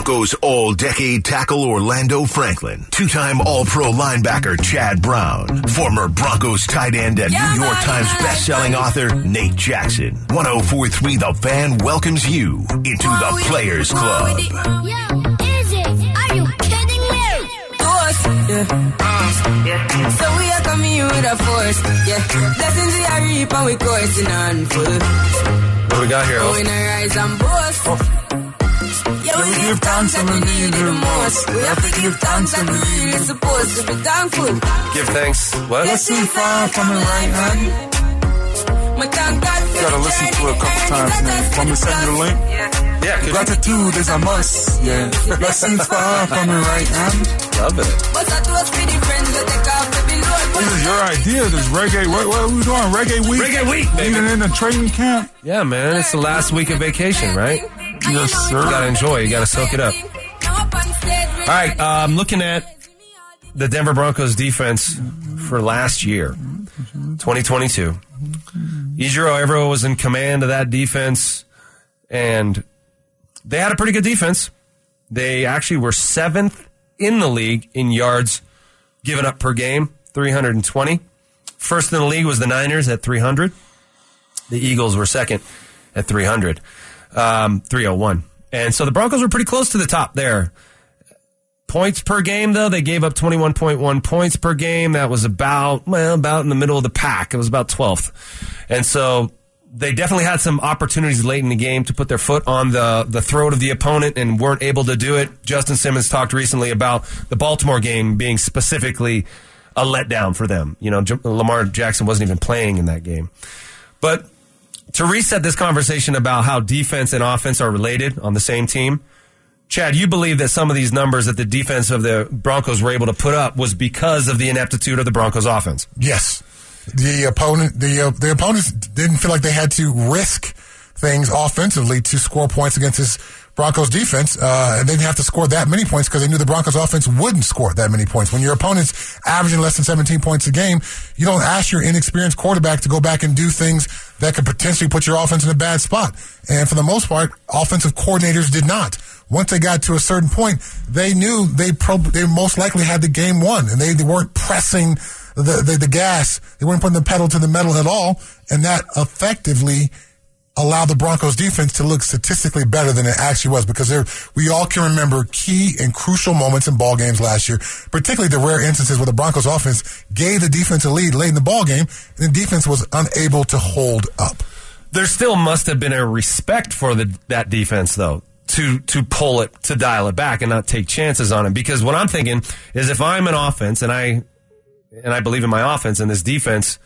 Broncos all decade tackle Orlando Franklin, two time All Pro linebacker Chad Brown, former Broncos tight end and New York Times best-selling author Nate Jackson. 1043 The Fan welcomes you into the Players Club. Yo, is it? Are you kidding me? force, yeah. So we are coming with a force, yeah. Blessings we are reap and we coursing on full. What we got here? Oh, we not rise and boast. Oh. Yeah, we give thanks and we need it the most. We have to give thanks and we really supposed to be thankful. Give thanks. What? Blessing far from the right hand. My thank Gotta listen to it a couple times, let man. us Want me to send you the link? Yeah. Yeah, Gratitude is a must. Yeah. Blessings far from the right hand. love it. But I do it for the friends that take off the below. This is your idea. This reggae. What, what are we doing? Reggae week. Reggae week, baby. Even in the training camp. Yeah, man. It's the last week of vacation, right? Yes, sir. You gotta enjoy. You gotta soak it up. All right, uh, I'm looking at the Denver Broncos defense for last year, 2022. Ejiro Evero was in command of that defense, and they had a pretty good defense. They actually were seventh in the league in yards given up per game, 320. First in the league was the Niners at 300. The Eagles were second at 300, um, 301. And so the Broncos were pretty close to the top there. Points per game, though, they gave up 21.1 points per game. That was about, well, about in the middle of the pack. It was about 12th. And so they definitely had some opportunities late in the game to put their foot on the, the throat of the opponent and weren't able to do it. Justin Simmons talked recently about the Baltimore game being specifically a letdown for them. You know, J- Lamar Jackson wasn't even playing in that game. But to reset this conversation about how defense and offense are related on the same team, Chad, you believe that some of these numbers that the defense of the Broncos were able to put up was because of the ineptitude of the Broncos offense. Yes, the opponent, the uh, the opponents didn't feel like they had to risk things offensively to score points against this Broncos defense, uh, and they didn't have to score that many points because they knew the Broncos offense wouldn't score that many points. When your opponent's averaging less than 17 points a game, you don't ask your inexperienced quarterback to go back and do things that could potentially put your offense in a bad spot. And for the most part, offensive coordinators did not. Once they got to a certain point, they knew they pro- they most likely had the game won, and they, they weren't pressing the, the the gas. They weren't putting the pedal to the metal at all, and that effectively allowed the Broncos defense to look statistically better than it actually was because there, we all can remember key and crucial moments in ball games last year, particularly the rare instances where the Broncos offense gave the defense a lead late in the ball game and the defense was unable to hold up. There still must have been a respect for the, that defense, though, to to pull it, to dial it back, and not take chances on it. Because what I'm thinking is, if I'm an offense and I and I believe in my offense and this defense,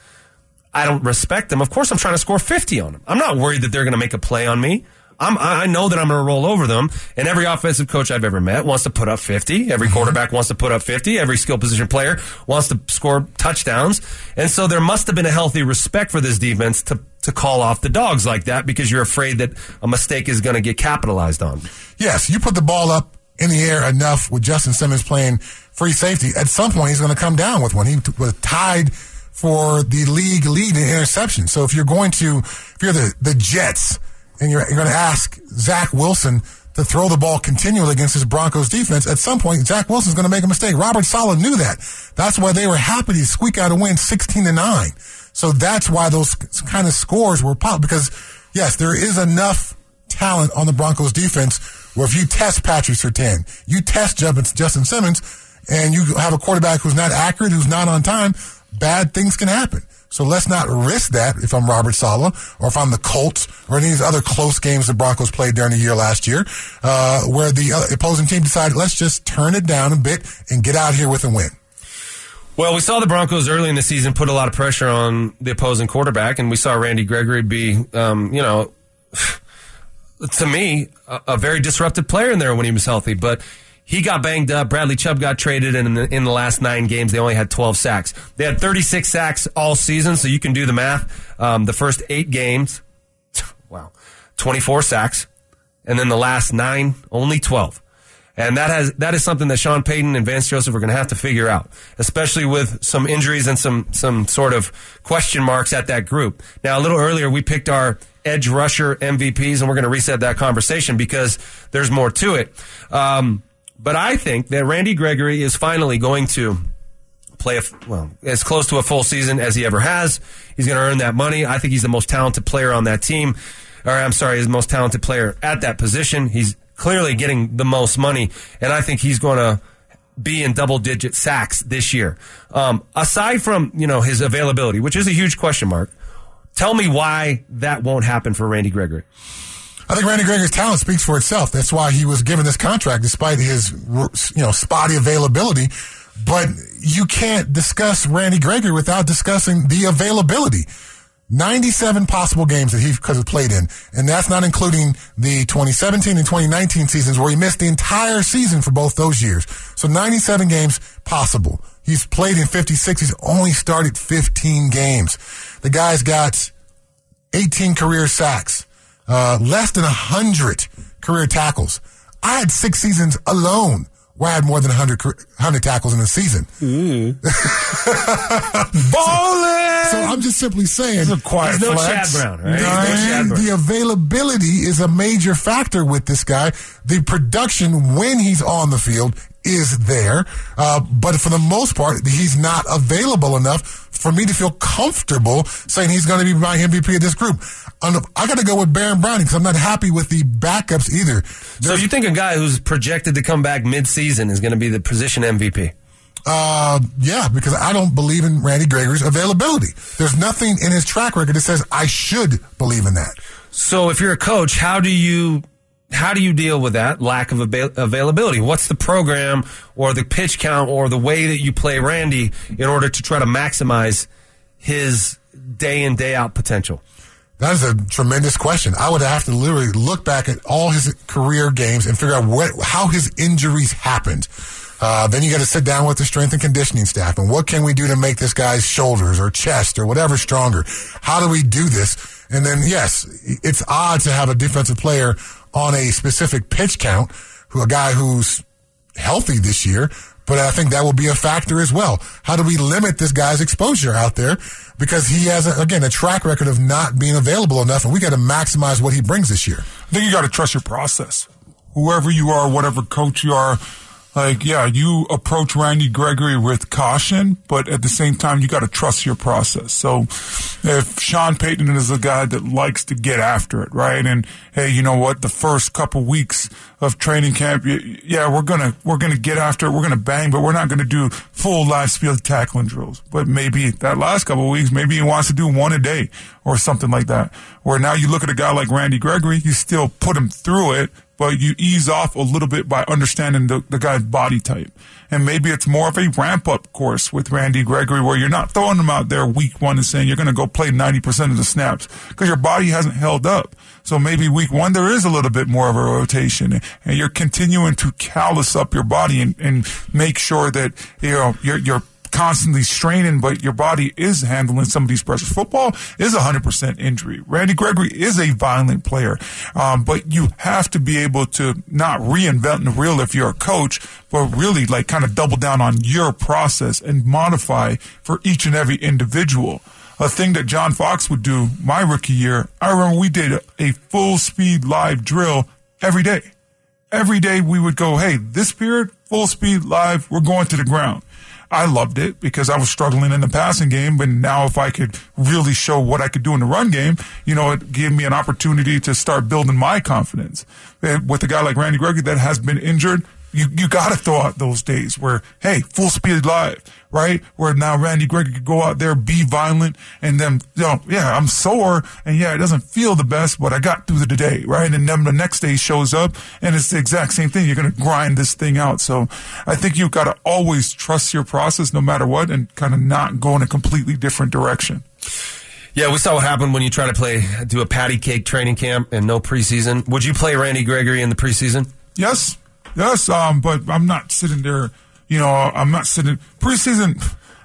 I don't respect them. Of course, I'm trying to score 50 on them. I'm not worried that they're going to make a play on me. I'm, I know that I'm going to roll over them. And every offensive coach I've ever met wants to put up 50. Every mm-hmm. quarterback wants to put up 50. Every skill position player wants to score touchdowns. And so there must have been a healthy respect for this defense to, to call off the dogs like that because you're afraid that a mistake is going to get capitalized on. Yes, you put the ball up in the air enough with Justin Simmons playing free safety. At some point, he's going to come down with one. He was tied for the league lead in interception. So if you're going to, if you're the, the Jets and you're, you're going to ask Zach Wilson to throw the ball continually against his Broncos defense, at some point, Zach Wilson's going to make a mistake. Robert Saleh knew that. That's why they were happy to squeak out a win 16 to 9. So that's why those kind of scores were popped because yes, there is enough talent on the Broncos defense where if you test Patrick Surtain, you test Justin Simmons, and you have a quarterback who's not accurate, who's not on time, bad things can happen. So let's not risk that if I'm Robert Saleh or if I'm the Colts or any of these other close games the Broncos played during the year last year, uh, where the uh, opposing team decided, let's just turn it down a bit and get out here with a win. Well, we saw the Broncos early in the season put a lot of pressure on the opposing quarterback, and we saw Randy Gregory be, um, you know, to me, a, a, very disruptive player in there when he was healthy. But he got banged up. Bradley Chubb got traded, and in the, in the last nine games, they only had 12 sacks. They had 36 sacks all season, so you can do the math. Um, the first eight games, wow, 24 sacks, and then the last nine, only 12. And that has that is something that Sean Payton and Vance Joseph are going to have to figure out, especially with some injuries and some some sort of question marks at that group. Now, a little earlier, we picked our edge rusher MVPs, and we're going to reset that conversation because there's more to it. Um, but I think that Randy Gregory is finally going to play a, well as close to a full season as he ever has. He's going to earn that money. I think he's the most talented player on that team, or I'm sorry, he's the most talented player at that position. He's clearly getting the most money, and I think he's going to be in double digit sacks this year. Um, aside from you know his availability, which is a huge question mark, tell me why that won't happen for Randy Gregory. I think Randy Gregory's talent speaks for itself. That's why he was given this contract despite his, you know, spotty availability. But you can't discuss Randy Gregory without discussing the availability. 97 possible games that he could have played in. And that's not including the 2017 and 2019 seasons where he missed the entire season for both those years. So 97 games possible. He's played in 56. He's only started 15 games. The guy's got 18 career sacks, uh, less than 100 career tackles. I had six seasons alone where I had more than 100, 100 tackles in a season. Ballin'! So I'm just simply saying. It's a quiet There's no flex. Chad Brown, right? the, No Brown. the availability is a major factor with this guy. The production when he's on the field is there, uh, but for the most part, he's not available enough for me to feel comfortable saying he's going to be my MVP of this group. I got to go with Baron Browning because I'm not happy with the backups either. So you think a guy who's projected to come back mid-season is going to be the position MVP? Uh, yeah, because I don't believe in Randy Gregory's availability. There's nothing in his track record that says I should believe in that. So if you're a coach, how do you how do you deal with that lack of avail- availability? What's the program or the pitch count or the way that you play Randy in order to try to maximize his day in day out potential? That is a tremendous question. I would have to literally look back at all his career games and figure out what how his injuries happened. Uh, then you got to sit down with the strength and conditioning staff and what can we do to make this guy's shoulders or chest or whatever stronger? How do we do this? And then yes, it's odd to have a defensive player on a specific pitch count, who a guy who's healthy this year, but I think that will be a factor as well. How do we limit this guy's exposure out there? Because he has, a, again, a track record of not being available enough, and we got to maximize what he brings this year. I think you got to trust your process. Whoever you are, whatever coach you are, like, yeah, you approach Randy Gregory with caution, but at the same time, you got to trust your process. So if Sean Payton is a guy that likes to get after it, right? And hey, you know what? The first couple weeks of training camp, yeah, we're gonna we're gonna get after it. We're gonna bang, but we're not gonna do full live speed tackling drills. But maybe that last couple weeks, maybe he wants to do one a day or something like that. Where now you look at a guy like Randy Gregory, you still put him through it, but you ease off a little bit by understanding the, the guy's body type. And maybe it's more of a ramp up course with Randy Gregory where you're not throwing him out there week one and saying you're going to go play 90% of the snaps because your body hasn't held up. So maybe week one, there is a little bit more of a rotation and you're continuing to callus up your body and, and make sure that, you know, you're constantly straining, but your body is handling some of these pressures. Football is 100% injury. Randy Gregory is a violent player, um, but you have to be able to not reinvent the wheel if you're a coach, but really like kind of double down on your process and modify for each and every individual. A thing that John Fox would do my rookie year, I remember we did a, a full speed live drill every day. Every day we would go, hey, this period, full speed live, we're going to the ground. I loved it because I was struggling in the passing game, but now if I could really show what I could do in the run game, you know, it gave me an opportunity to start building my confidence. And with a guy like Randy Gregory that has been injured, you, you gotta throw out those days where, hey, full speed live, right? Where now Randy Gregory could go out there, be violent, and then, you know, yeah, I'm sore, and yeah, it doesn't feel the best, but I got through the day, right? And then the next day shows up, and it's the exact same thing. You're gonna grind this thing out. So I think you've gotta always trust your process no matter what, and kind of not go in a completely different direction. Yeah, we saw what happened when you try to play do a patty cake training camp and no preseason. Would you play Randy Gregory in the preseason? Yes, yes, um, but I'm not sitting there. You know, I'm not sitting preseason.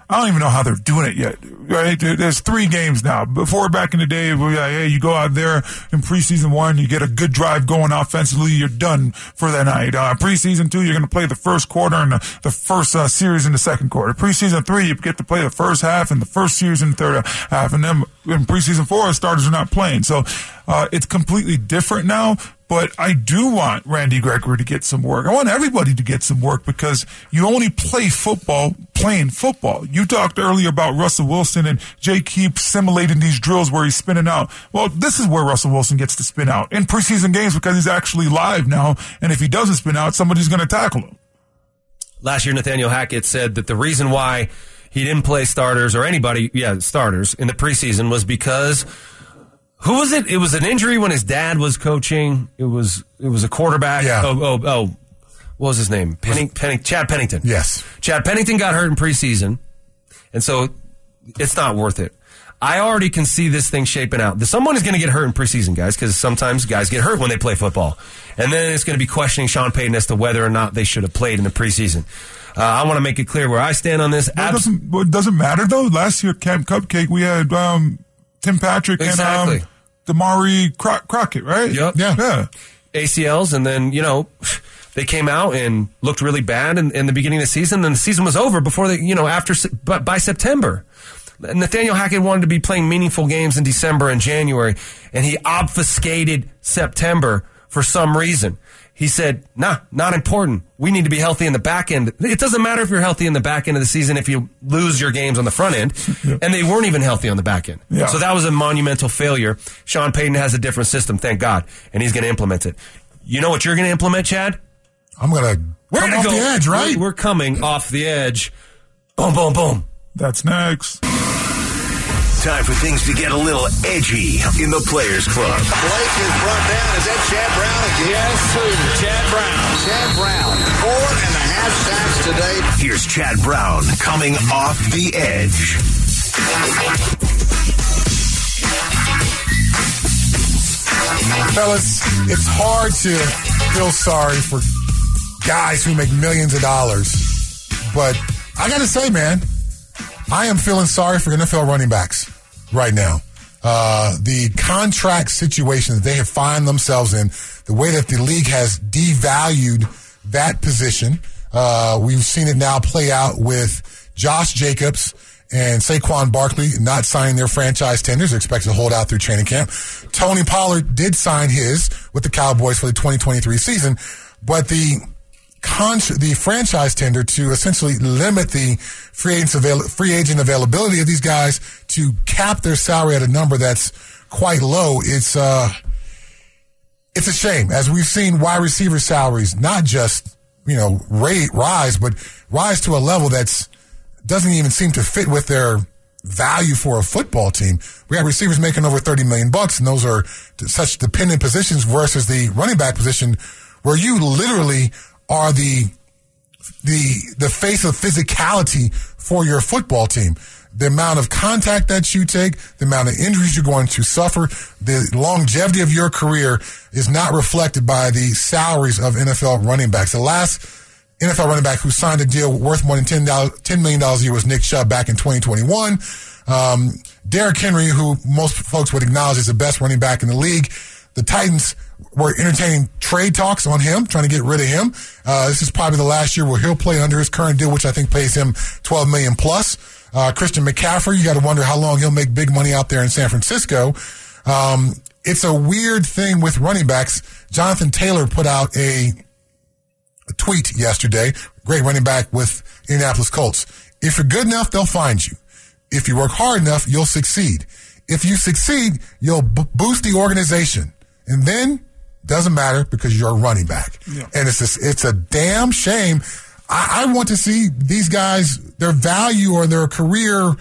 I don't even know how they're doing it yet. Right? There's three games now. Before back in the day, we like, hey, you go out there in preseason one, you get a good drive going offensively, you're done for the night. Uh, preseason two, you're going to play the first quarter and the, the first uh, series in the second quarter. Preseason three, you get to play the first half and the first series in the third half. And then in preseason four, starters are not playing. So uh, it's completely different now. But I do want Randy Gregory to get some work. I want everybody to get some work because you only play football playing football. You talked earlier about Russell Wilson and Jay keeps simulating these drills where he's spinning out. Well, this is where Russell Wilson gets to spin out in preseason games because he's actually live now. And if he doesn't spin out, somebody's going to tackle him. Last year, Nathaniel Hackett said that the reason why he didn't play starters or anybody, yeah, starters in the preseason was because who was it? It was an injury when his dad was coaching. It was it was a quarterback. Yeah. Oh oh oh. What was his name? Penning, Penning, Chad Pennington. Yes. Chad Pennington got hurt in preseason, and so it's not worth it. I already can see this thing shaping out. Someone is going to get hurt in preseason, guys, because sometimes guys get hurt when they play football, and then it's going to be questioning Sean Payton as to whether or not they should have played in the preseason. Uh, I want to make it clear where I stand on this. It Abs- doesn't, it doesn't matter though. Last year, Camp Cupcake, we had um, Tim Patrick Exactly. and um, Damarea Cro- Crockett, right? Yep. Yeah. Yeah. ACLs, and then you know they came out and looked really bad in, in the beginning of the season. Then the season was over before they, you know, after but by September. Nathaniel Hackett wanted to be playing meaningful games in December and January, and he obfuscated September for some reason. He said, "Nah, not important. We need to be healthy in the back end. It doesn't matter if you're healthy in the back end of the season if you lose your games on the front end." And they weren't even healthy on the back end. Yeah. So that was a monumental failure. Sean Payton has a different system, thank God, and he's going to implement it. You know what you're going to implement, Chad? I'm gonna We're come gonna off go the edge, right? We're, we're coming off the edge. Boom, boom, boom. That's next. Time for things to get a little edgy in the Players Club. Blake is brought down. Is that Chad Brown again? Yes, sir. Chad Brown. Chad Brown. Four and a half sacks today. Here's Chad Brown coming off the edge. Fellas, it's hard to feel sorry for guys who make millions of dollars. But I got to say, man, I am feeling sorry for NFL running backs right now. Uh, the contract situation that they have found themselves in, the way that the league has devalued that position. Uh, we've seen it now play out with Josh Jacobs and Saquon Barkley not signing their franchise tenders. Expected to hold out through training camp. Tony Pollard did sign his with the Cowboys for the 2023 season, but the con- the franchise tender to essentially limit the free agent, avail- free agent availability of these guys to cap their salary at a number that's quite low. It's uh, it's a shame as we've seen wide receiver salaries not just you know rate rise, but rise to a level that's doesn't even seem to fit with their value for a football team. We have receivers making over 30 million bucks and those are such dependent positions versus the running back position where you literally are the the the face of physicality for your football team. The amount of contact that you take, the amount of injuries you're going to suffer, the longevity of your career is not reflected by the salaries of NFL running backs. The last NFL running back who signed a deal worth more than $10, $10 million a year was Nick Chubb back in 2021. Um, Derrick Henry, who most folks would acknowledge is the best running back in the league, the Titans were entertaining trade talks on him, trying to get rid of him. Uh, this is probably the last year where he'll play under his current deal, which I think pays him 12 million plus. Uh, Christian McCaffrey, you got to wonder how long he'll make big money out there in San Francisco. Um, it's a weird thing with running backs. Jonathan Taylor put out a, a tweet yesterday. Great running back with Indianapolis Colts. If you're good enough, they'll find you. If you work hard enough, you'll succeed. If you succeed, you'll b- boost the organization. And then doesn't matter because you're a running back. And it's a, it's a damn shame. I, I want to see these guys, their value or their career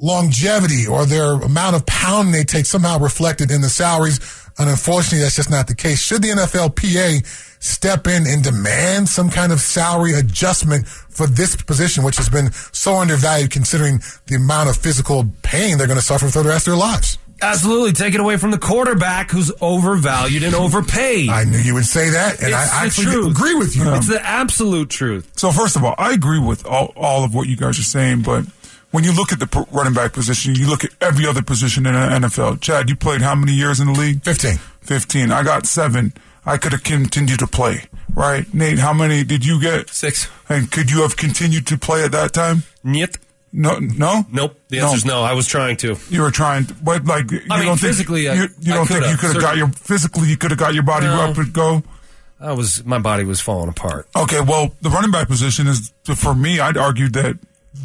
longevity or their amount of pounding they take somehow reflected in the salaries. And unfortunately, that's just not the case. Should the NFLPA step in and demand some kind of salary adjustment for this position, which has been so undervalued considering the amount of physical pain they're going to suffer for the rest of their lives? Absolutely. Take it away from the quarterback who's overvalued and overpaid. I knew you would say that, and It's I actually truth. agree with you. it's the absolute truth. So first of all, I agree with all, all of what you guys are saying, but when you look at the running back position, you look at every other position in the NFL. Chad, you played how many years in the league? 15. 15. I got seven. I could have continued to play, right? Nate, how many did you get? Six. And could you have continued to play at that time? Niet. No, no, Nope. The answer is no. I was trying to. You were trying, to, but like you I mean, don't physically, I- think you, you I don't think you could have got your physically you could have got your body No. up and go. I was. My body was falling apart. Okay, well, the running back position is for me. I'd argue that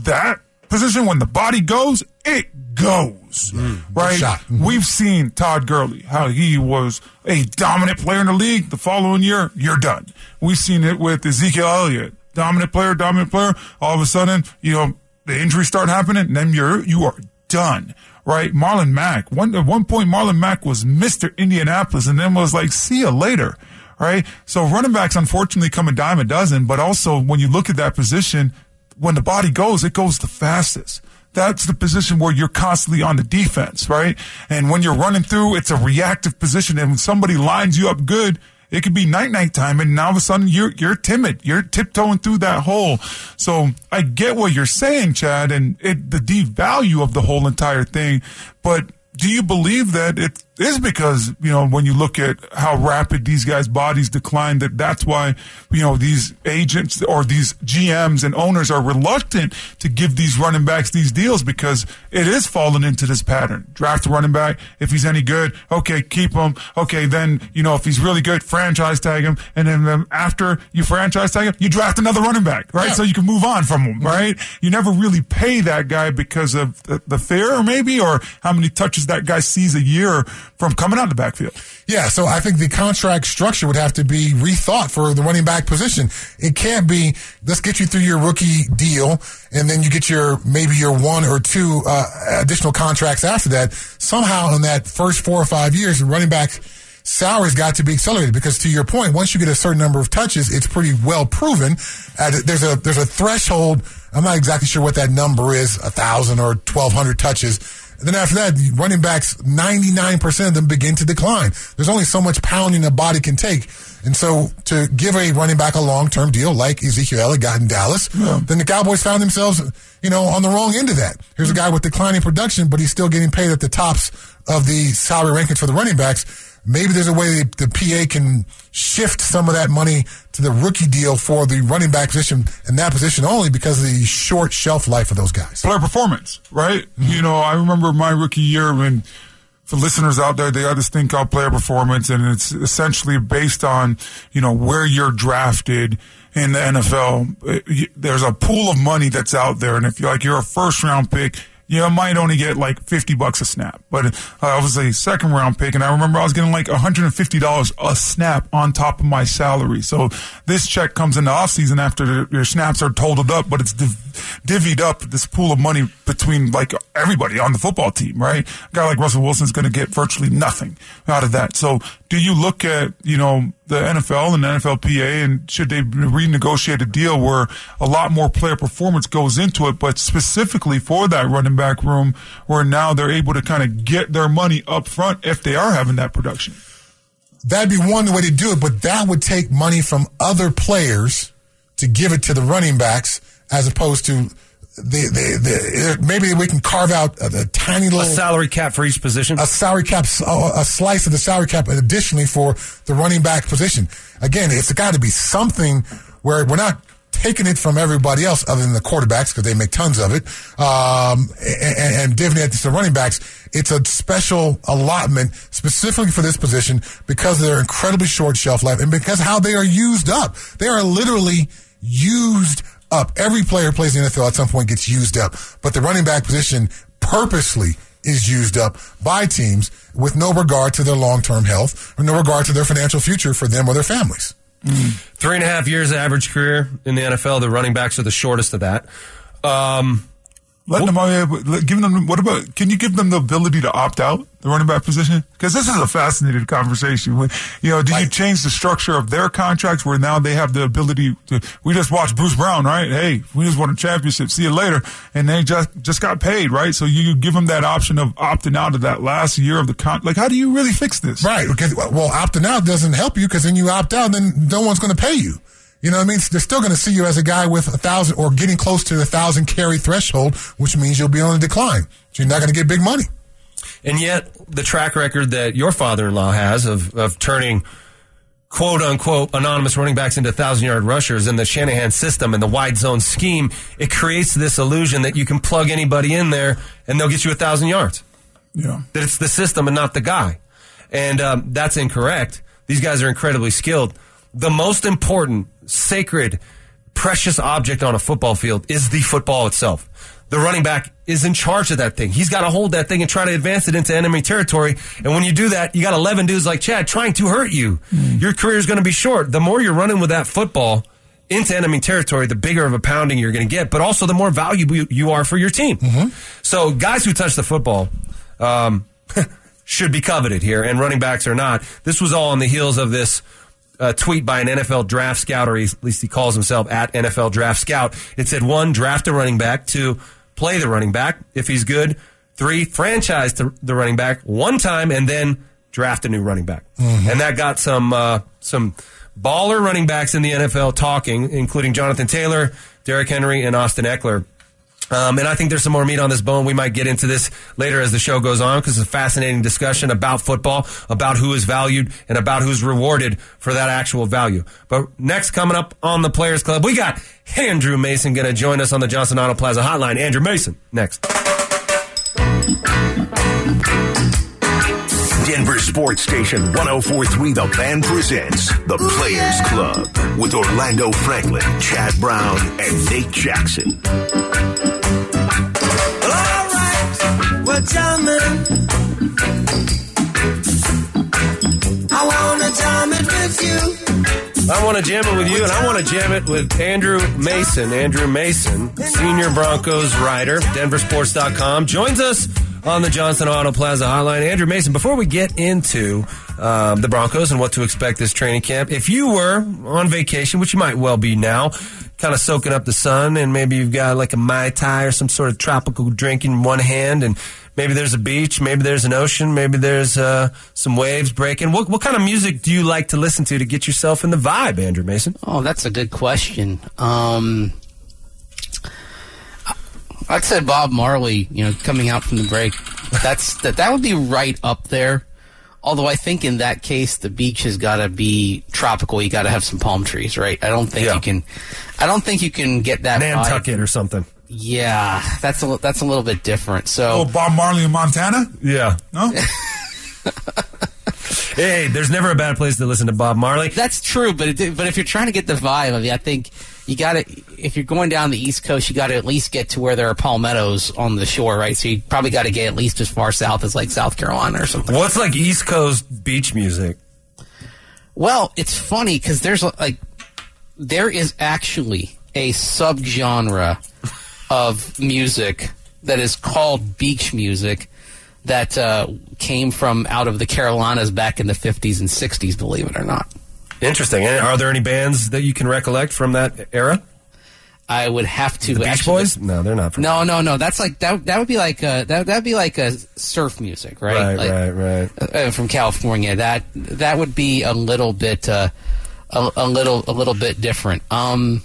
that position, when the body goes, it goes. right? shot. Mhm. We've seen Todd Gurley how he was a dominant player in the league. The following year, you're done. We've seen it with Ezekiel Elliott, dominant player, dominant player. All of a sudden, you know, the injuries start happening, and then you're you are done. Right, Marlon Mack. One at one point, Marlon Mack was Mister Indianapolis, and then was like, "See you later." right? So running backs unfortunately come a dime a dozen, but also when you look at that position, when the body goes, it goes the fastest. That's the position where you're constantly on the defense, right? And when you're running through, it's a reactive position. And when somebody lines you up good, it could be night night time, and now all of a sudden you're you're timid. You're tiptoeing through that hole. So I get what you're saying, Chad, and it, the devalue of the whole entire thing. But do you believe that it is because you know when you look at how rapid these guys' bodies decline that that's why you know these agents or these GMs and owners are reluctant to give these running backs these deals because it is falling into this pattern. Draft a running back if he's any good, okay, keep him. Okay, then you know if he's really good, franchise tag him, and then um, after you franchise tag him, you draft another running back, right? Yeah. So you can move on from him, right? You never really pay that guy because of the, the fear, maybe, or how many touches that guy sees a year from coming out of the backfield. Yeah, so I think the contract structure would have to be rethought for the running back position. It can't be let's get you through your rookie deal, and then you get your maybe your one or two uh, additional contracts after that. Somehow, in that first four or five years, running back salary's got to be accelerated because, to your point, once you get a certain number of touches, it's pretty well proven. There's a there's a threshold. I'm not exactly sure what that number is, a thousand or twelve hundred touches. And then after that, running backs, 99% of them begin to decline. There's only so much pounding a body can take. And so to give a running back a long-term deal like Ezekiel Elliott got in Dallas, then the Cowboys found themselves, you know, on the wrong end of that. Here's a guy with declining production, but he's still getting paid at the tops of the salary rankings for the running backs. Maybe there's a way the PA can shift some of that money to the rookie deal for the running back position and that position only because of the short shelf life of those guys. player performance, right? Mm-hmm. You know, I remember my rookie year when for listeners out there, they thing called player performance, and it's essentially based on, you know, where you're drafted in the NFL. You- There's a pool of money that's out there, and if you're like, you're a first round pick, you might only get like 50 bucks a snap. But uh, I was a second round pick, and I remember I was getting like $150 a snap on top of my salary. So this check comes in the offseason after your snaps are totaled up, but it's div- divvied up this pool of money between like everybody on the football team, right? A guy like Russell Wilson's going to get virtually nothing out of that. So do you look at, you know, the NFL and the NFLPA and should they renegotiate a deal where a lot more player performance goes into it, but specifically for that running back room where now they're able to kind of get their money up front if they are having that production? That'd be one way to do it, but that would take money from other players to give it to the running backs as opposed to the, the, the maybe we can carve out a, a tiny A little salary cap for each position. a salary cap, a a slice of the salary cap additionally for the running back position. Again, it's got to be something where we're not taking it from everybody else other than the quarterbacks because they make tons of it, um, and, and divvying it to the running backs. It's a special allotment specifically for this position because they're incredibly short shelf life and because how they are used up. They are literally used up. Every player plays in the NFL at some point gets used up, but the running back position purposely is used up by teams with no regard to their long-term health or no regard to their financial future for them or their families. Three and a half years average career in the NFL. The running backs are the shortest of that. Um, Letting them, uh, giving them, what about, can you give them the ability to opt out the running back position? Because this is a fascinating conversation. When- You know, do you change the structure of their contracts where now they have the ability to, we just watched Bruce Brown, right? Hey, we just won a championship. See you later. And they just, just got paid, right? So you give them that option of opting out of that last year of the con, like, how do you really fix this? Right. Because, well, opting out doesn't help you because then you opt out and then no one's going to pay you. You know what I mean? They're still going to see you as a guy with a thousand or getting close to the thousand carry threshold, which means you'll be on a decline. So you're not going to get big money. And yet, the track record that your father in law has of, of turning quote unquote anonymous running backs into thousand yard rushers in the Shanahan system and the wide zone scheme, it creates this illusion that you can plug anybody in there and they'll get you a thousand yards. Yeah. That it's the system and not the guy. And um, that's incorrect. These guys are incredibly skilled. The most important, sacred, precious object on a football field is the football itself. The running back is in charge of that thing. He's got to hold that thing and try to advance it into enemy territory. And when you do that, you got 11 dudes like Chad trying to hurt you. Your career is going to be short. The more you're running with that football into enemy territory, the bigger of a pounding you're going to get, but also the more valuable you- are for your team. So guys who touch the football, um, should be coveted here, and running backs are not. This was all on the heels of this uh, tweet by an NFL draft scout, or he's, at least he calls himself at NFL draft scout. It said one, draft a running back, two, play the running back if he's good, three, franchise the, running back one time, and then draft a new running back. And that got some uh, some baller running backs in the NFL talking, including Jonathan Taylor, Derrick Henry, and Austin Ekeler. Um, and I think there's some more meat on this bone. We might get into this later as the show goes on because it's a fascinating discussion about football, about who is valued, and about who's rewarded for that actual value. But next, coming up on the Players Club, we got Andrew Mason going to join us on the Johnson Auto Plaza hotline. Andrew Mason, next. Denver Sports Station 1043 The Fan presents The Players Club with Orlando Franklin, Chad Brown, and Nate Jackson. Alright, we're jamming. I wanna jam it with you. I want to jam it with you, and I want to jam it with Andrew Mason. Andrew Mason, senior Broncos writer, DenverSports.com, joins us on the Johnson Auto Plaza hotline. Andrew Mason, before we get into um, the Broncos and what to expect this training camp, if you were on vacation, which you might well be now, kind of soaking up the sun, and maybe you've got like a Mai Tai or some sort of tropical drink in one hand, and maybe there's a beach, maybe there's an ocean, maybe there's uh, some waves breaking. What, what kind of music do you like to listen to to get yourself in the vibe, Andrew Mason? Oh, that's a good question. Um, I'd say Bob Marley. You know, coming out from the break, that's that. That would be right up there. Although I think in that case, the beach has got to be tropical. You got to have some palm trees, right? I don't think Yeah. you can. I don't think you can get that. vibe. Nantucket or something. Yeah, that's a that's a little bit different. So Oh, Bob Marley in Montana? Yeah. No? Hey, there's never a bad place to listen to Bob Marley. That's true, but it, but if you're trying to get the vibe of it, I think you got to. If you're going down the East Coast, you got to at least get to where there are palmettos on the shore, right? So you probably got to get at least as far south as like South Carolina or something. What's like East Coast beach music? Well, it's funny because there's like there is actually a subgenre of music that is called beach music that uh, came from out of the Carolinas back in the 50s and 60s. Believe it or not. Interesting. And are there any bands that you can recollect from that era? I would have to The Beach actually- Boys? No, they're not. From No, no, no. That's like that. That would be like uh, that. That'd be like a surf music, right? Right, Like, right, right. uh, from California. That that would be a little bit, uh, a, a little, a little bit different. Um,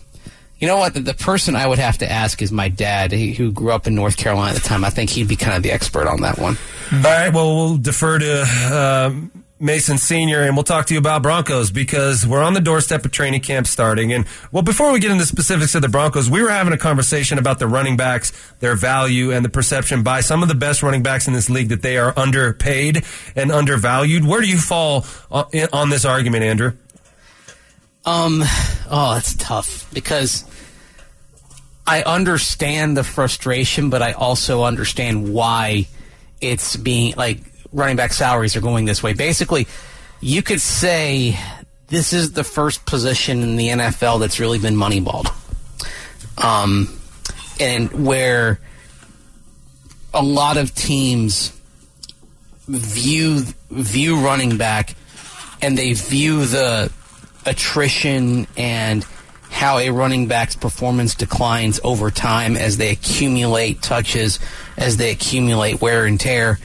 you know what? The, the person I would have to ask is my dad, he, who grew up in North Carolina at the time. I think he'd be kind of the expert on that one. All right. Well, we'll defer to uh, Mason Senior, and we'll talk to you about Broncos because we're on the doorstep of training camp starting. And well, before we get into specifics of the Broncos, we were having a conversation about the running backs, their value, and the perception by some of the best running backs in this league that they are underpaid and undervalued. Where do you fall on, on this argument, Andrew? Um, oh, that's tough because I understand the frustration, but I also understand why it's being like running back salaries are going this way. Basically, you could say this is the first position in the NFL that's really been moneyballed. Um, and where a lot of teams view view running back and they view the attrition and how a running back's performance declines over time as they accumulate touches, as they accumulate wear and tear,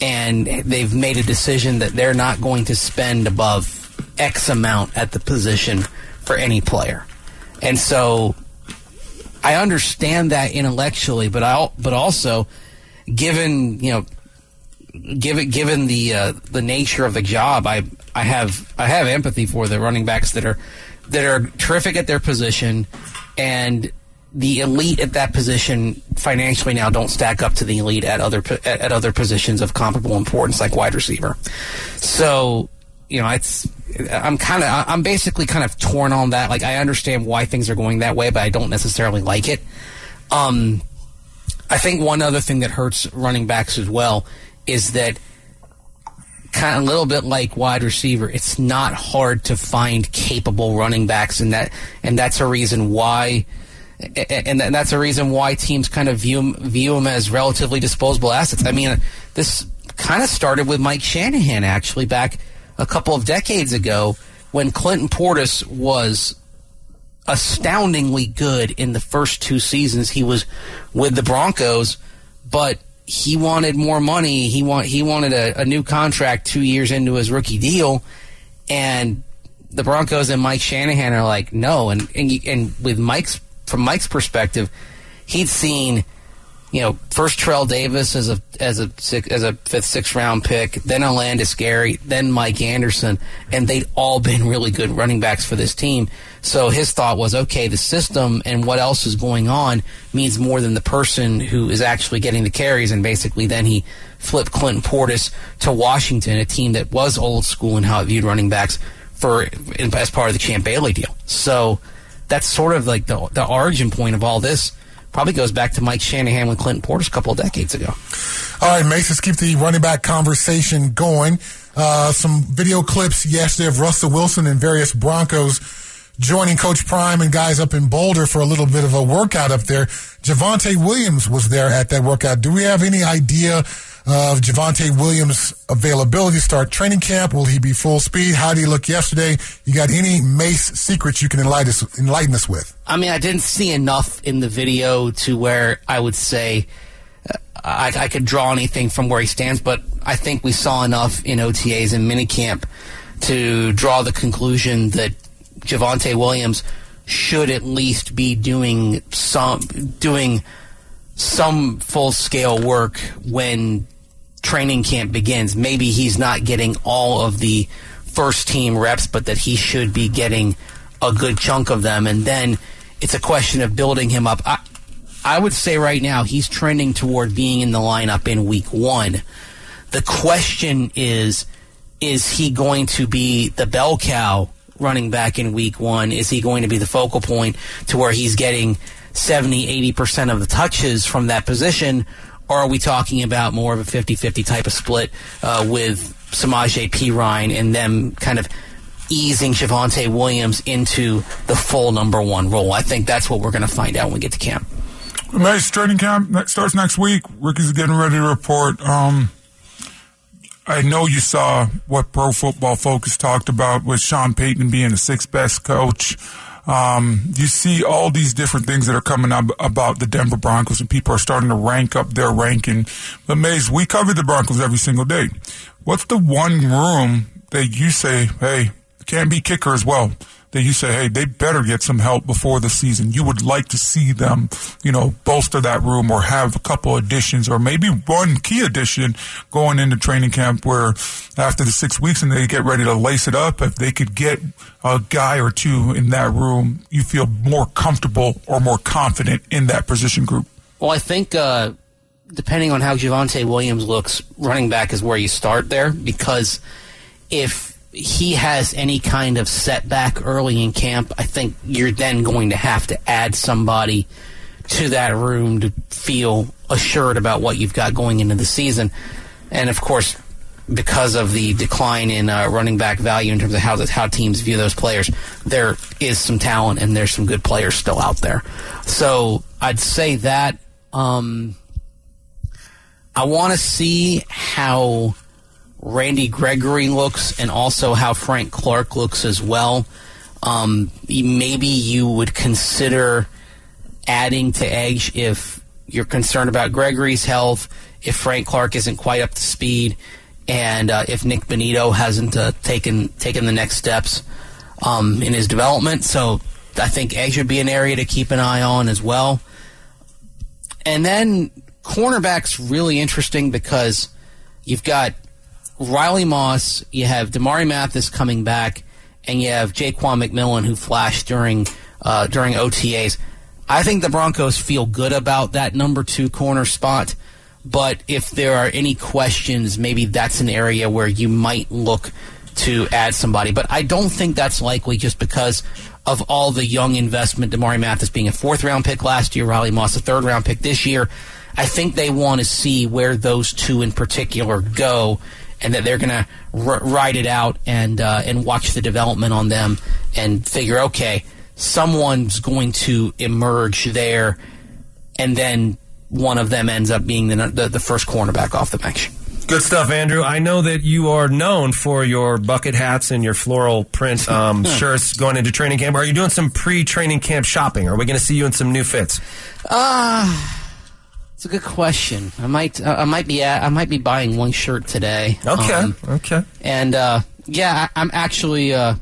and they've made a decision that they're not going to spend above X amount at the position for any player. and so I understand that intellectually, but I but also given you know given given the uh, the nature of the job, I I have I have empathy for the running backs that are that are terrific at their position, and the elite at that position financially now don't stack up to the elite at other at, other positions of comparable importance, like wide receiver. So you know, it's I'm kind of I'm basically kind of torn on that. Like I understand why things are going that way, but I don't necessarily like it. Um, I think one other thing that hurts running backs as well is that kind of a little bit like wide receiver, it's not hard to find capable running backs, and that and that's a reason why. And that's a reason why teams kind of view view them as relatively disposable assets. I mean, this kind of started with Mike Shanahan actually back a couple of decades ago when Clinton Portis was astoundingly good in the first two seasons he was with the Broncos, but he wanted more money. He want he wanted a, a new contract two years into his rookie deal, and the Broncos and Mike Shanahan are like, no. And and, and with Mike's from Mike's perspective, he'd seen you know, first Terrell Davis as a as a as a fifth, sixth round pick, then Olandis Gary, then Mike Anderson, and they'd all been really good running backs for this team. So his thought was, okay, the system and what else is going on means more than the person who is actually getting the carries, and basically then he flipped Clinton Portis to Washington, a team that was old school in how it viewed running backs for as part of the Champ Bailey deal. So that's sort of like the the origin point of all this probably goes back to Mike Shanahan with Clinton Portis a couple of decades ago. All right, Mace, let's keep the running back conversation going. Uh, some video clips yesterday of Russell Wilson and various Broncos joining Coach Prime and guys up in Boulder for a little bit of a workout up there. Javonte Williams was there at that workout. Do we have any idea of Javonte Williams' availability start training camp? Will he be full speed? How did he look yesterday? You got any Mace secrets you can enlighten us, enlighten us with? I mean, I didn't see enough in the video to where I would say uh, I, I, could draw anything from where he stands, but I think we saw enough in OTAs and minicamp to draw the conclusion that Javonte Williams should at least be doing some doing some full scale work when training camp begins. Maybe he's not getting all of the first team reps, but that he should be getting a good chunk of them. And then it's a question of building him up. I, I would say right now he's trending toward being in the lineup in week one. The question is, is he going to be the bell cow running back in week one? Is he going to be the focal point to where he's getting 70, 80% of the touches from that position? Or are we talking about more of a 50-50 type of split uh, with Samaje Perine and them kind of easing Javonte Williams into the full number one role? I think that's what we're going to find out when we get to camp. Nice training camp starts next week. Ricky's getting ready to report. Um, I know you saw what Pro Football Focus talked about with Sean Payton being the sixth best coach. Um, you see all these different things that are coming up about the Denver Broncos, and people are starting to rank up their ranking. But Mace, we cover the Broncos every single day. What's the one room that you say, hey, can't be kicker as well? That you say, hey, they better get some help before the season. You would like to see them, you know, bolster that room or have a couple additions or maybe one key addition going into training camp where after the six weeks and they get ready to lace it up, if they could get a guy or two in that room, you feel more comfortable or more confident in that position group. Well, I think, uh, depending on how Javonte Williams looks, running back is where you start there because if he has any kind of setback early in camp, I think you're then going to have to add somebody to that room to feel assured about what you've got going into the season. And of course, because of the decline in uh, running back value in terms of how the, how teams view those players, there is some talent and there's some good players still out there. So I'd say that um, I want to see how Randy Gregory looks and also how Frank Clark looks as well. Um, maybe you would consider adding to Edge if you're concerned about Gregory's health, if Frank Clark isn't quite up to speed, and uh, if Nik Bonitto hasn't uh, taken taken the next steps um, in his development. So I think edge would be an area to keep an eye on as well. And then cornerback's really interesting because you've got Riley Moss, you have Damarri Mathis coming back, and you have Ja'Quan McMillian who flashed during uh, during OTAs. I think the Broncos feel good about that number two corner spot. But if there are any questions, maybe that's an area where you might look to add somebody. But I don't think that's likely just because of all the young investment. Damarri Mathis being a fourth round pick last year, Riley Moss a third round pick this year. I think they want to see where those two in particular go, and that they're going to r- ride it out and uh, and watch the development on them and figure, okay, someone's going to emerge there, and then one of them ends up being the the, the first cornerback off the bench. Good stuff, Andrew. I know that you are known for your bucket hats and your floral print um, shirts going into training camp. Are you doing some pre-training camp shopping? Are we going to see you in some new fits? Ah. It's a good question. I might, uh, I might be, at, I might be buying one shirt today. Okay, Um, okay. and uh, yeah, I, I'm actually, uh,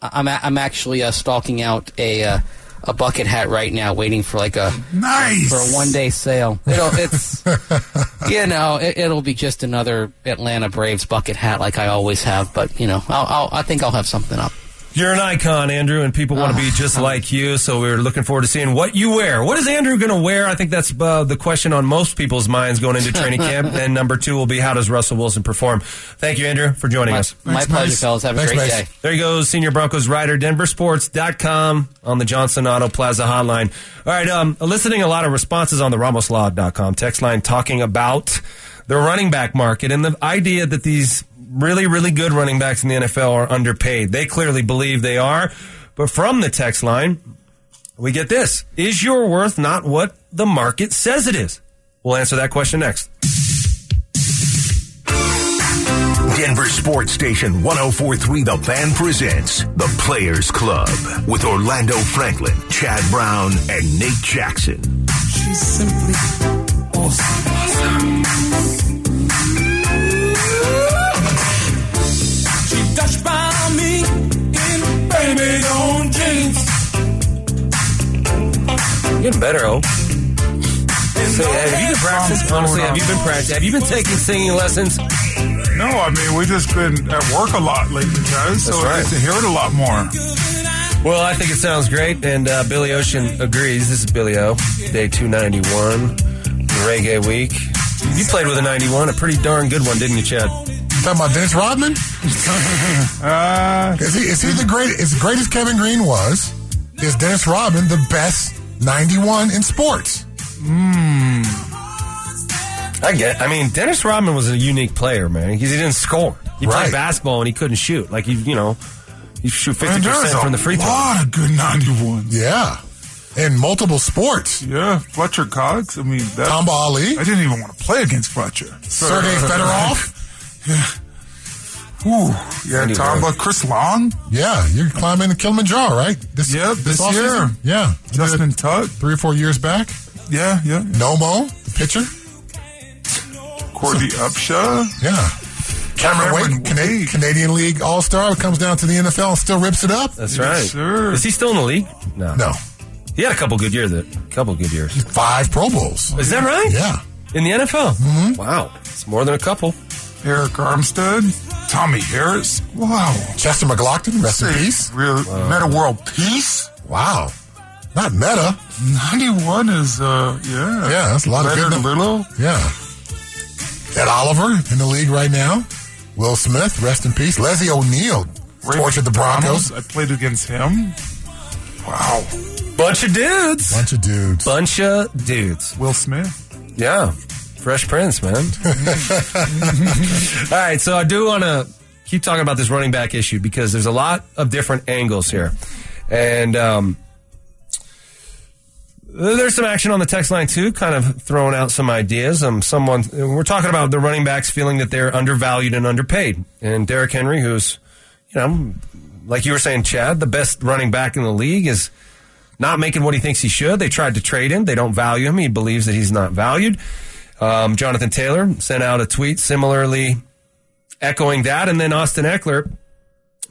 I'm, a- I'm actually uh, stalking out a uh, a bucket hat right now, waiting for like a Nice. for a one day sale. It'll, it's, you know, it, it'll be just another Atlanta Braves bucket hat like I always have. But you know, I'll, I'll I think I'll have something up. You're an icon, Andrew, and people want to be just like you. So we're looking forward to seeing what you wear. What is Andrew going to wear? I think that's uh, the question on most people's minds going into training camp. And number two will be how does Russell Wilson perform? Thank you, Andrew, for joining My, us. my Thanks, pleasure, Mace. fellas. Have a Thanks, great Mace. day. There you go, Senior Broncos writer, DenverSports.com on the Johnson Auto Plaza hotline. All right, um, eliciting a lot of responses on the RamosLaw.com text line talking about the running back market and the idea that these really, really good running backs in the NFL are underpaid. They clearly believe they are. But from the text line, we get this. Is your worth not what the market says it is? We'll answer that question next. Denver Sports Station 1043 The Fan presents The Players Club with Orlando Franklin, Chad Brown, and Nate Jackson. She's simply awesome. Getting better, Hope. So, have you been practicing? Honestly, have you been practicing? Have you been taking singing lessons? No, I mean we've just been at work a lot lately, guys. So That's I get to hear it a lot more. Well, I think it sounds great, and uh, Billy Ocean agrees. This is Billy O, day 291, Reggae Week. You played with a 91, a pretty darn good one, didn't you, Chad? You Talking about Dennis Rodman? Uh, Is he, is he the great? As great as Kevin Greene was, is Dennis Rodman the best 91 in sports? Hmm. I get. I mean, Dennis Rodman was a unique player, man, because he didn't score. He Right. played basketball and he couldn't shoot. Like you, you know, he shoot 50 percent from the free throw. lot of good 91s. Yeah, in multiple sports. Yeah, Fletcher Cox. I mean, that, Tamba Hali, I didn't even want to play against Fletcher. Sergei Fedorov. Ooh, yeah, Anyway. about Chris Long, Yeah, you're climbing the Kilimanjaro, right? This, Yep, this offseason? year. Yeah, Justin Tuck. three or four years back. Yeah, yeah. Nomo, the pitcher. Cordy Upshaw. Yeah. Cameron Cameron Wake, Cana- Canadian League All Star, comes down to the NFL and still rips it up. That's Yes, right. sir. Is he still in the league? No. No, He had a couple good years. A couple good years. five Pro Bowls. Is that right? Yeah, In the NFL? Mm-hmm. Wow, it's more than a couple. Arik Armstead. Tommie Harris. Wow. Chester McGlockton, rest in peace. Real Metta World Peace. Wow, not meta. 91 is, uh, yeah. Yeah, that's a lot of Leonard good- Little. Yeah. Ed Oliver in the league right now. Will Smith, rest in peace. Leslie O'Neal Ray tortured the Broncos. I played against him. Wow. Bunch of dudes. Bunch of dudes. Bunch of dudes. Will Smith. Yeah. Fresh Prince, man. All right, so I do want to keep talking about this running back issue because there's a lot of different angles here. And um, there's some action on the text line too, kind of throwing out some ideas. Um, someone we're talking about the running backs feeling that they're undervalued and underpaid. And Derrick Henry, who's you know, like you were saying, Chad, the best running back in the league is not making what he thinks he should. They tried to trade him. They don't value him. He believes that he's not valued. Um, Jonathan Taylor sent out a tweet similarly echoing that. And then Austin Ekeler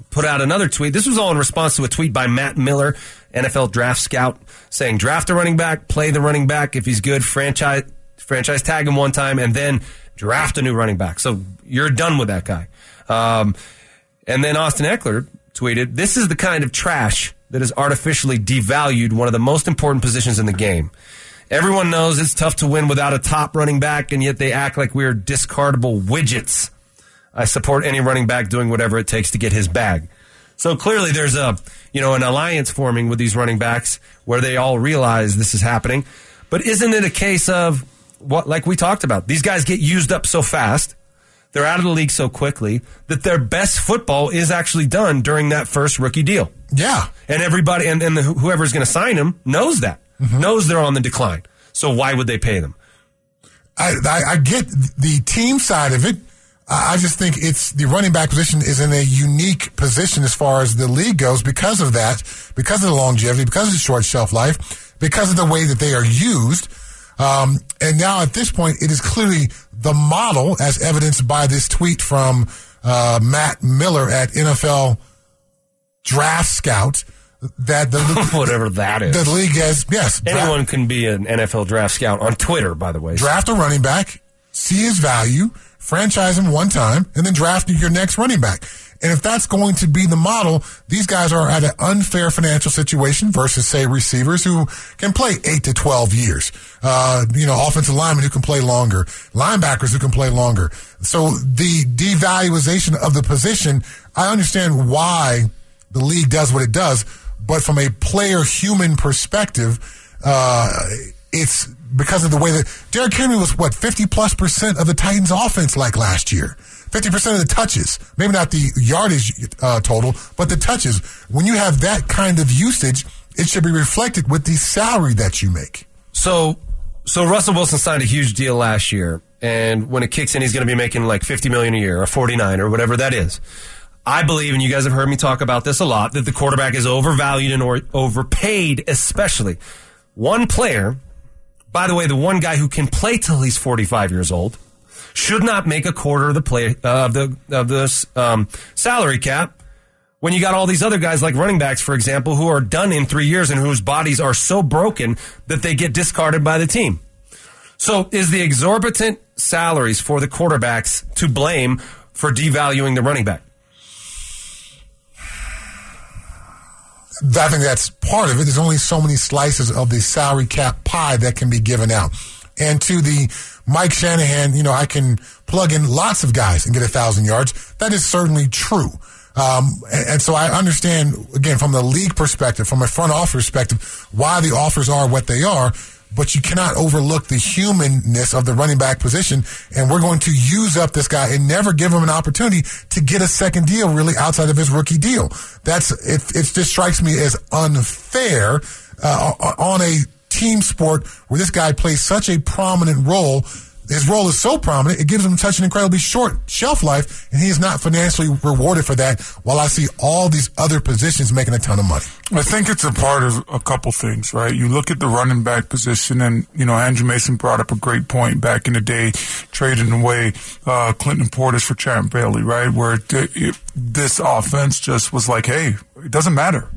put out another tweet. This was all in response to a tweet by Matt Miller, NFL draft scout, saying draft a running back, play the running back if he's good, franchise franchise tag him one time, and then draft a new running back. So you're done with that guy. Um, and then Austin Ekeler tweeted, "This is the kind of trash that has artificially devalued one of the most important positions in the game." Everyone knows it's tough to win without a top running back, and yet they act like we're discardable widgets. I support any running back doing whatever it takes to get his bag. So clearly there's a, you know, an alliance forming with these running backs where they all realize this is happening. But isn't it a case of what, like we talked about, these guys get used up so fast, they're out of the league so quickly that their best football is actually done during that first rookie deal. Yeah. And everybody, and, and the, whoever's going to sign him knows that, knows they're on the decline. So why would they pay them? I, I, I get the team side of it. I I just think it's the running back position is in a unique position as far as the league goes because of that, because of the longevity, because of the short shelf life, because of the way that they are used. Um, and now at this point, it is clearly the model, as evidenced by this tweet from uh, Matt Miller at NFL Draft Scout, that the Whatever that is. the league has yes Anyone can be an NFL draft scout on Twitter, by the way. draft a running back, see his value, franchise him one time, and then draft your next running back. And if that's going to be the model, these guys are at an unfair financial situation versus, say, receivers who can play 8 to 12 years. Uh, you know, offensive linemen who can play longer, linebackers who can play longer. So the devaluation of the position, I understand why the league does what it does, but from a player human perspective, uh, it's because of the way that Derrick Henry was what 50 plus percent of the Titans offense like last year. 50% of the touches, maybe not the yardage uh, total, but the touches. When you have that kind of usage, it should be reflected with the salary that you make. So, so Russell Wilson signed a huge deal last year, and when it kicks in, he's going to be making like fifty million a year, or forty nine, or whatever that is. I believe, and you guys have heard me talk about this a lot, that the quarterback is overvalued and or, overpaid, especially one player. By the way, the one guy who can play till he's forty five years old should not make a quarter of the play uh, of the of um, salary cap when you got all these other guys like running backs, for example, who are done in three years and whose bodies are so broken that they get discarded by the team. So is the exorbitant salaries for the quarterbacks to blame for devaluing the running back? I think that's part of it. There's only so many slices of the salary cap pie that can be given out. And to the Mike Shanahan, you know, I can plug in lots of guys and get a thousand yards. That is certainly true. Um, and, and so I understand, again, from the league perspective, from a front office perspective, why the offers are what they are. But you cannot overlook the humanness of the running back position. And we're going to use up this guy and never give him an opportunity to get a second deal really outside of his rookie deal. That's, it, it just strikes me as unfair, uh, on a team sport where this guy plays such a prominent role. His role is so prominent, it gives him such an incredibly short shelf life, and he is not financially rewarded for that. While I see all these other positions making a ton of money. I think it's a part of a couple things, right? You look at the running back position, and you know Andrew Mason brought up a great point back in the day, trading away uh, Clinton Portis for Champ Bailey, right? Where it, it, this offense just was like, hey, it doesn't matter.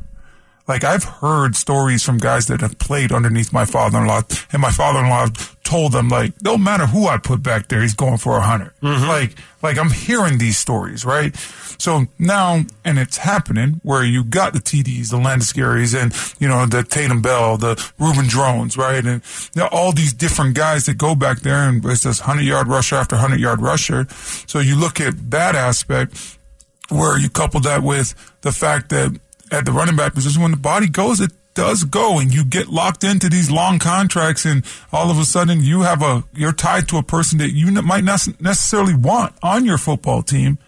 Like I've heard stories from guys that have played underneath my father-in-law, and my father-in-law told them like, no matter who I put back there, he's going for a 100 mm-hmm. Like, like I'm hearing these stories, right? So now, and it's happening where you got the TDs, the Olandis Garys, and you know the Tatum Bell, the Reuben Droughns, right, and you know, all these different guys that go back there and it's this hundred yard rusher after hundred yard rusher. So you look at that aspect where you couple that with the fact that at the running back position, when the body goes, it does go, and you get locked into these long contracts, and all of a sudden you have a you're tied to a person that you might not necessarily want on your football team,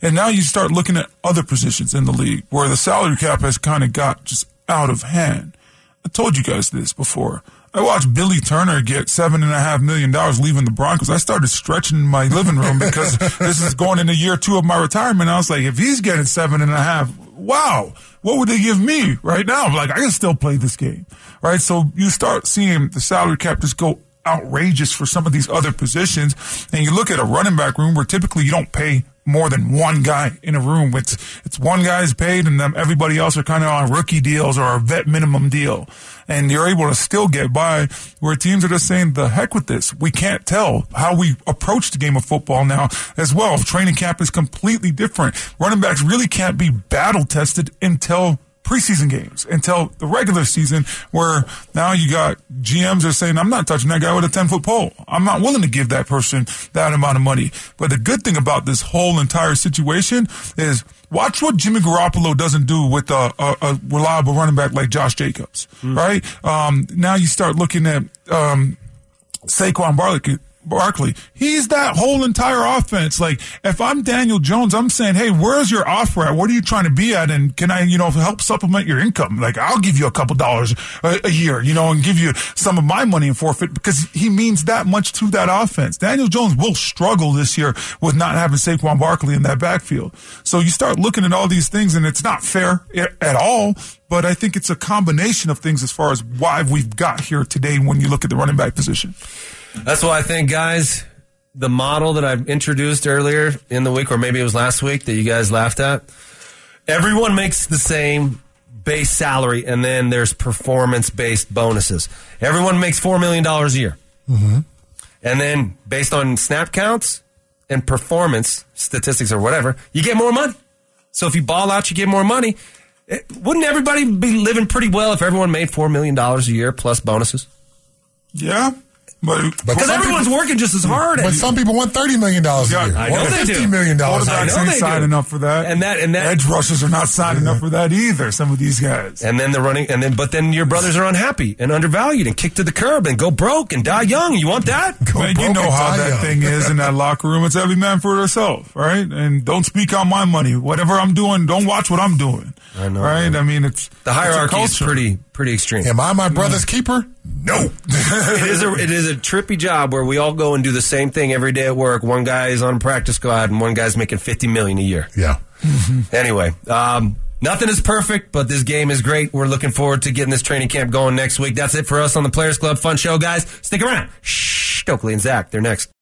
and now you start looking at other positions in the league where the salary cap has kind of got just out of hand. I told you guys this before. I watched Billy Turner get seven and a half million dollars leaving the Broncos. I started stretching in my living room because this is going into year two of my retirement. I was like, if he's getting seven and a half, wow, what would they give me right now? Like, I can still play this game, right? So you start seeing the salary cap just go outrageous for some of these other positions. And you look at a running back room where typically you don't pay more than one guy in a room. It's it's one guy's paid, and then everybody else are kind of on rookie deals or a vet minimum deal, and you're able to still get by. Where teams are just saying, "The heck with this." We can't tell how we approach the game of football now as well. Training camp is completely different. Running backs really can't be battle tested until preseason games until the regular season where now you got GMs are saying, I'm not touching that guy with a 10 foot pole. I'm not willing to give that person that amount of money. But the good thing about this whole entire situation is watch what Jimmy Garoppolo doesn't do with a, a, a reliable running back like Josh Jacobs, right? Um, now you start looking at, um, Saquon Barkley, Barkley, he's that whole entire offense. Like, if I'm Daniel Jones, I'm saying, hey, where's your offer at? What are you trying to be at? And can I, you know, help supplement your income? Like, I'll give you a couple dollars a, a year, you know, and give you some of my money in forfeit because he means that much to that offense. Daniel Jones will struggle this year with not having Saquon Barkley in that backfield. So you start looking at all these things, and it's not fair at all. But I think it's a combination of things as far as why we've got here today when you look at the running back position. That's why I think, guys, the model that I introduced earlier in the week, or maybe it was last week that you guys laughed at, everyone makes the same base salary, and then there's performance based bonuses. Everyone makes $4 million a year. And then based on snap counts and performance statistics or whatever, you get more money. So if you ball out, you get more money. Eh, Wouldn't everybody be living pretty well if everyone made $4 million a year plus bonuses? Yeah, but But because everyone's people- working just as hard. But and- some people want thirty million dollars a year. I know they do. Million dollars. a I year. quarterbacks know ain't they do. signing up for that. And that- and that- edge rushers are not signing up for that either. Some of these guys. and then the running, and then but then your brothers are unhappy and undervalued and kicked to the curb and go broke and die young. You want that? Man, you know and how die that young. thing is in that locker room. It's every man for himself, right? And don't speak on my money. Whatever I'm doing, don't watch what I'm doing. I know, right? man. I mean, it's The it's a hierarchy is pretty pretty extreme. Am I my brother's keeper? No. it is a it is a trippy job where we all go and do the same thing every day at work. One guy is on a practice squad and one guy's making fifty million a year. yeah. Anyway, um, nothing is perfect, but this game is great. We're looking forward to getting this training camp going next week. That's it for us on the Players Club Fun Show, guys. Stick around. Shh, Stokley and Zach, they're next.